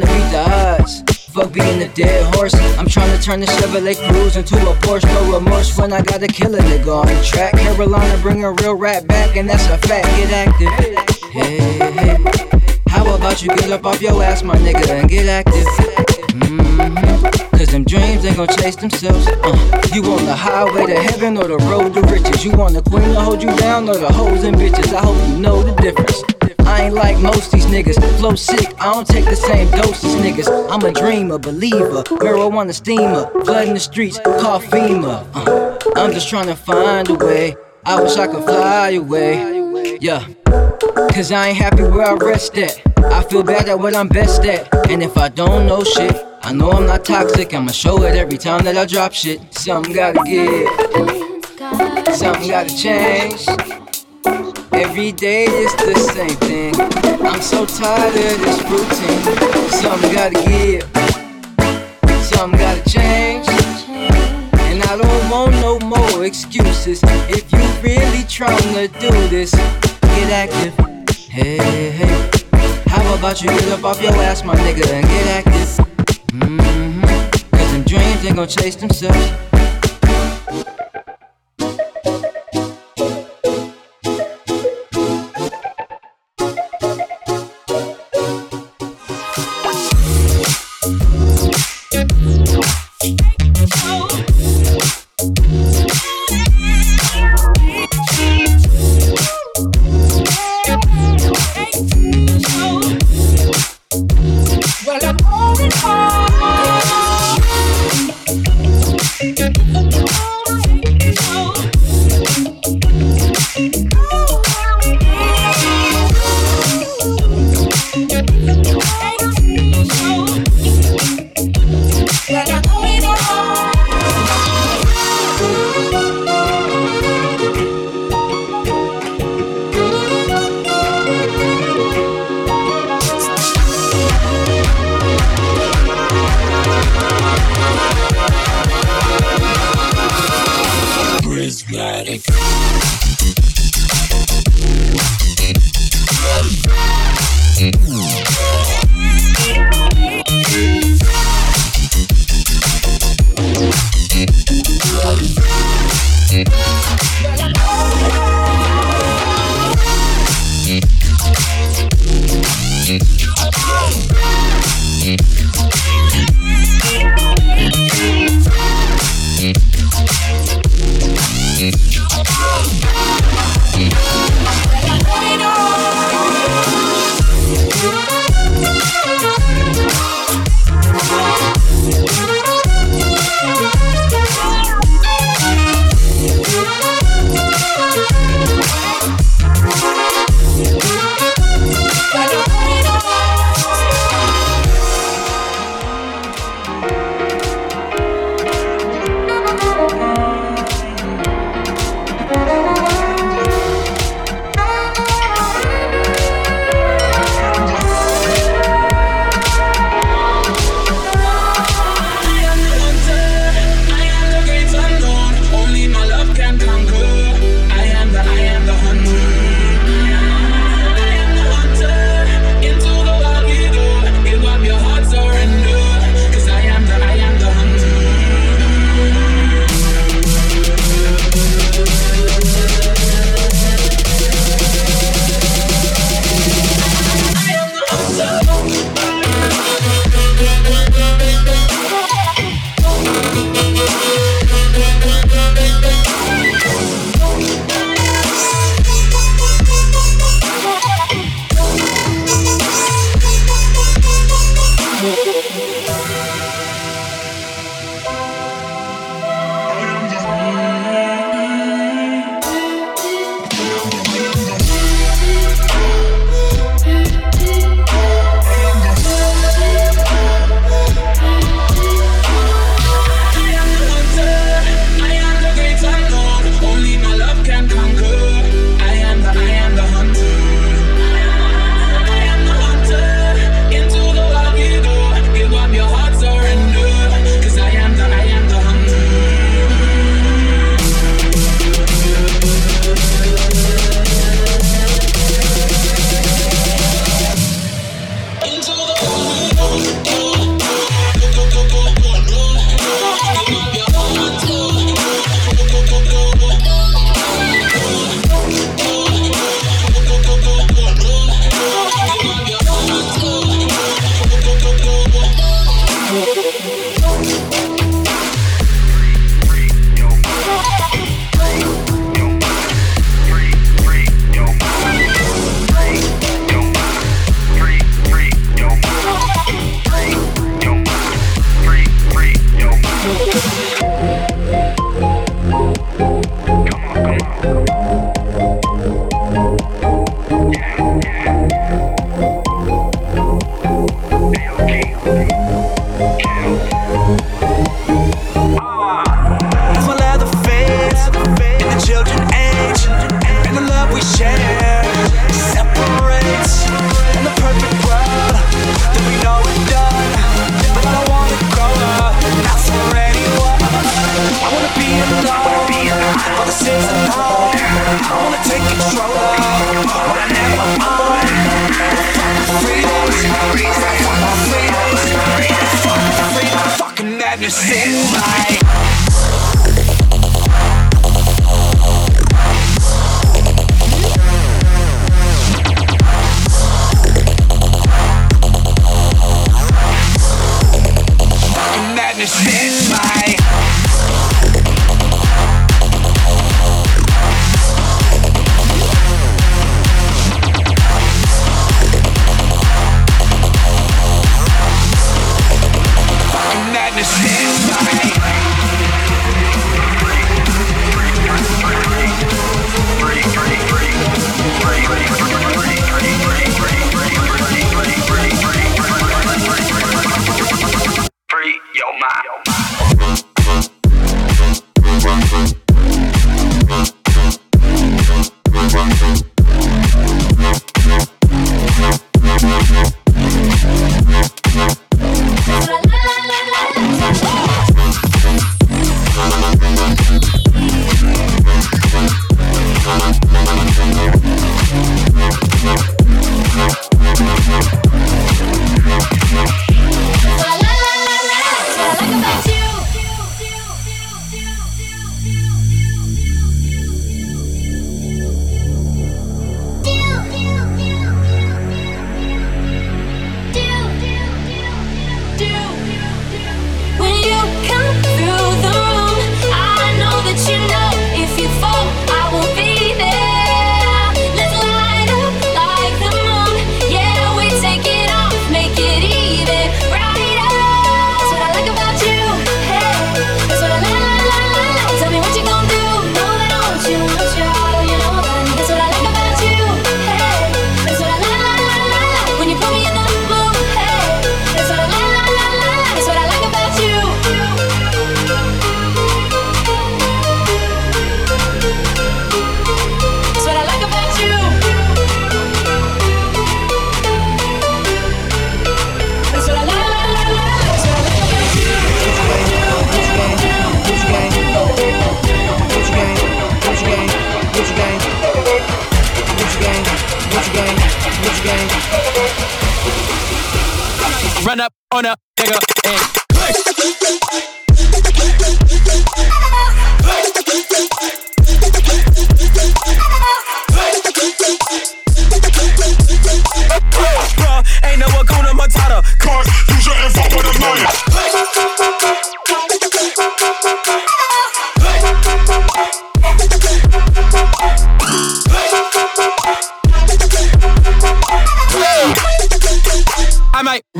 trying to beat the odds. Fuck being a dead horse. I'm trying to turn the Chevrolet Cruze into a Porsche. No remorse when I gotta kill a nigga on track. Carolina bring a real rap back, and that's a fact. Get active. Hey, hey. How about you get up off your ass, my nigga, and get active? Mm-hmm. Cause them dreams ain't gon' chase themselves. Uh, you on the highway to heaven or the road to riches? You want the queen to hold you down or the hoes and bitches? I hope you know the difference. I ain't like most these niggas. Flow sick, I don't take the same dose as niggas. I'm a dreamer, believer, marijuana steamer, blood in the streets, call FEMA. Uh, I'm just trying to find a way. I wish I could fly away. Yeah. Cause I ain't happy where I rest at. I feel bad at what I'm best at. And if I don't know shit, I know I'm not toxic. I'ma show it every time that I drop shit. Something gotta give, something gotta change. Every day it's the same thing. I'm so tired of this routine. Something gotta give, something gotta change. And I don't want no more excuses. If you really trying to do this, get active. Hey, hey. How about you get up off your ass, my nigga, and get active? Mm-hmm. Cause them dreams ain't gon' chase themselves.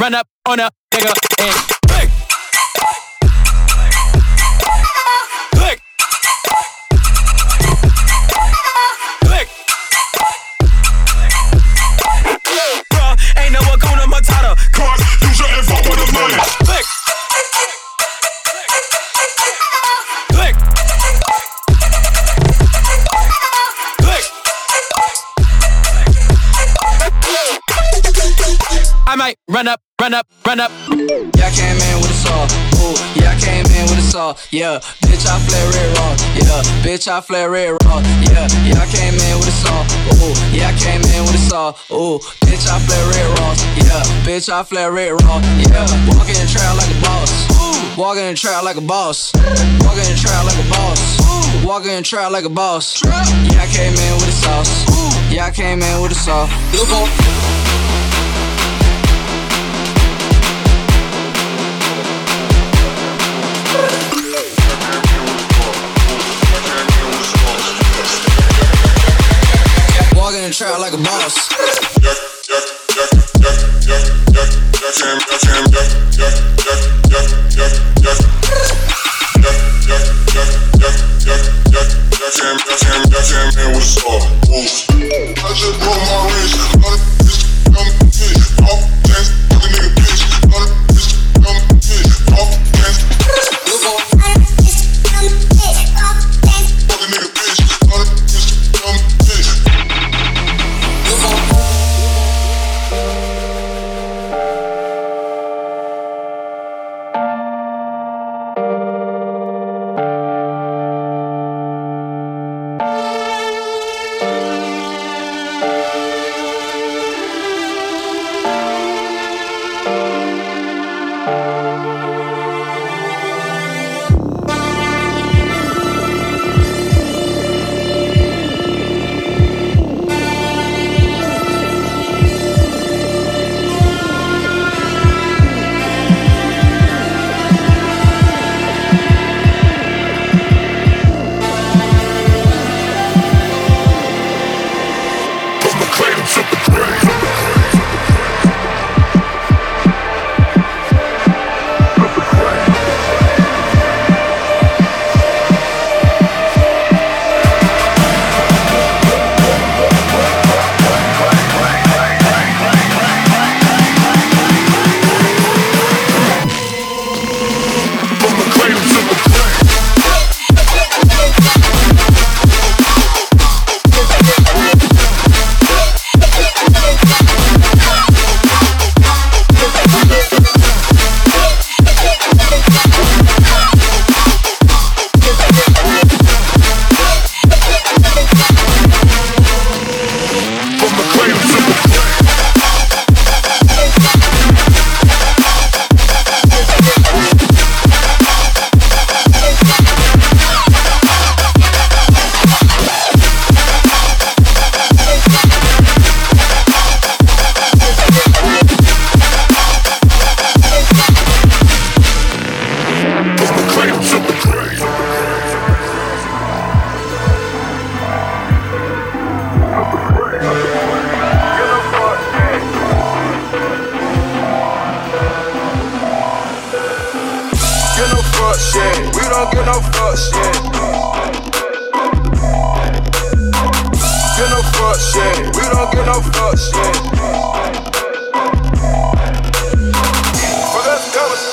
Run up on a nigga and bang. might run up, run up, run up. Yeah, I came in with a saw. Ooh, yeah, I came in with a saw. Yeah, bitch, I flare it raw. Yeah, bitch, I flare it raw. Yeah, yeah, I came in with a saw. Ooh, yeah, I came in with a saw. Ooh, bitch, I flare it raw. Yeah, bitch, I flare it raw. Yeah, walk in the trail like a boss. Walk in the trap like a boss. Walk in the trap like a boss. Walk in the trap like a boss. Yeah, I came in with a sauce. Yeah, I came in with a sauce. Look on. trap like a boss. I just broke my wrist.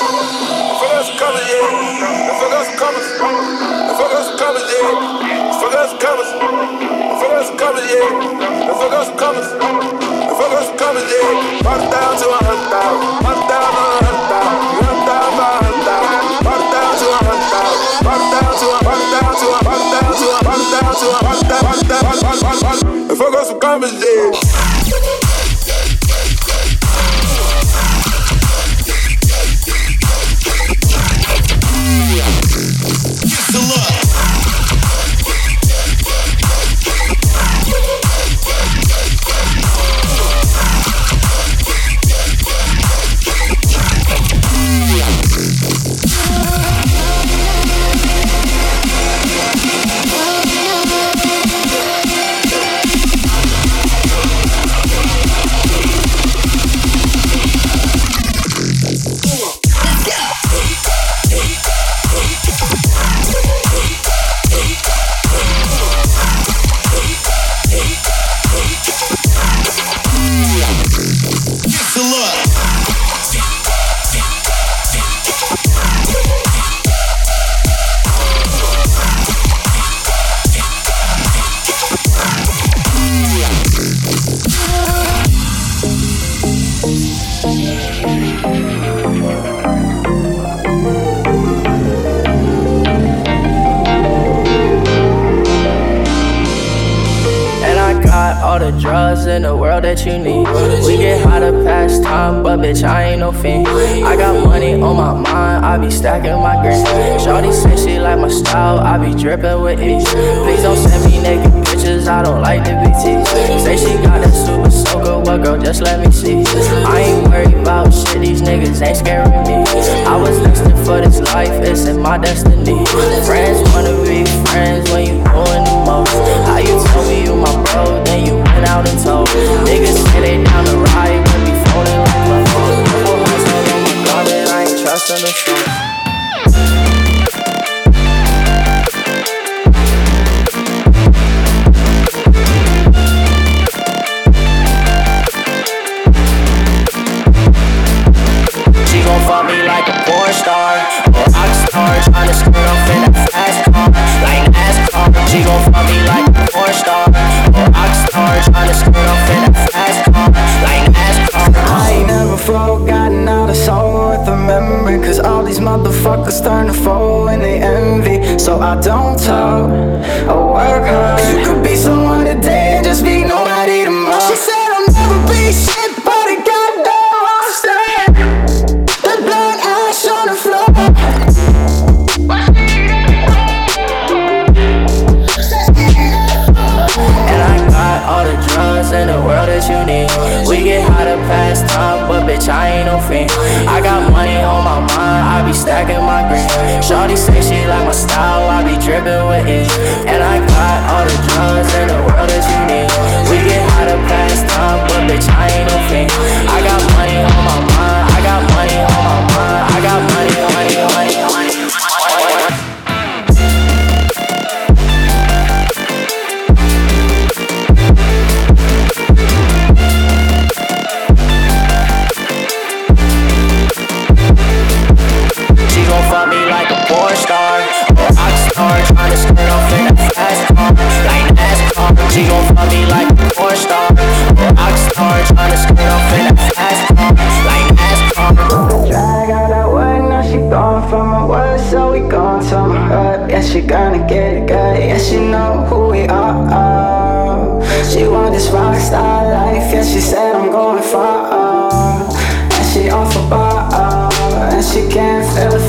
Fuck us some commas, yeah. Some commas. Some commas, yeah. Some commas. Some commas, yeah. To a to a to a to a to a to a to a to a to a yeah. drugs in the world that you need. We get hot to pass time, but bitch, I ain't no fiend. I got money on my mind, I be stacking my green. Shawty say she like my style, I be dripping with ease. Please don't send me naked bitches, I don't like to be teased. Say she got a super soaker, well, girl, just let me see. I ain't worried about shit, these niggas ain't scaring me. I was destined for this life, it's in my destiny. Friends wanna be friends when you doing the most. How you tell me you my bro, then you out. Niggas say they down to ride, but be folding like my phone. I'm in I ain't trusting the phone. motherfuckers turn to fall, and they envy. So I don't talk, I work hard. Cause you could be someone today and just be nobody tomorrow. She said I'll never be shit, but a goddamn rockstar. The blood ash on the floor. And I got all the drugs in the world that you need bitch, I ain't no fiend. I got money on my mind, I be stacking my green. Shorty say she like my style. she want this rock star life. Yeah, she said I'm going far. And she off a bar. And she can't feel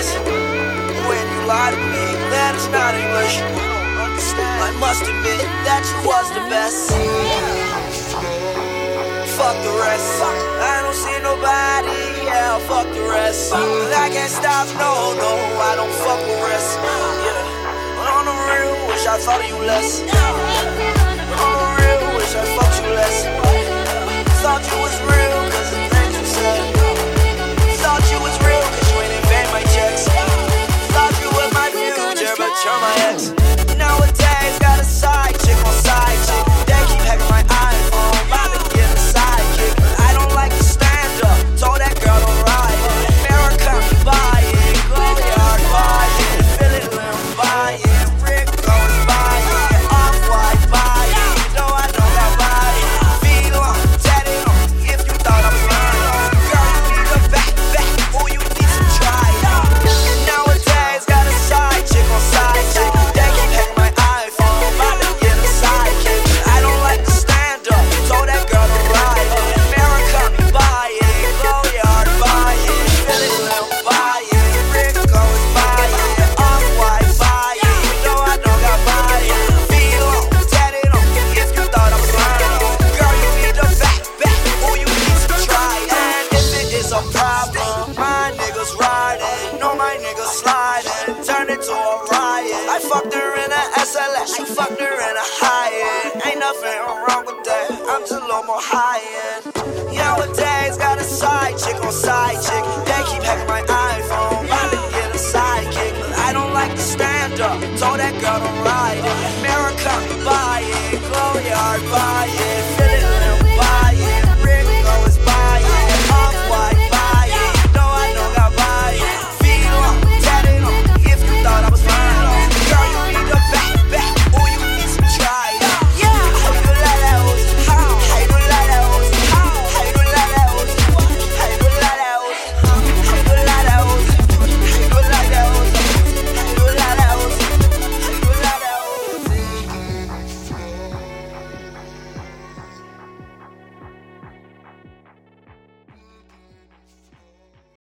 us. When you lie to me, that is not English. I must admit that you was the best. Fuck the rest. I don't see nobody. Yeah, fuck the rest. I can't stop. No, no, I don't fuck the rest. Yeah. On the real, wish I thought of you less. On the real, wish I fucked you less. Thought you was real. higher.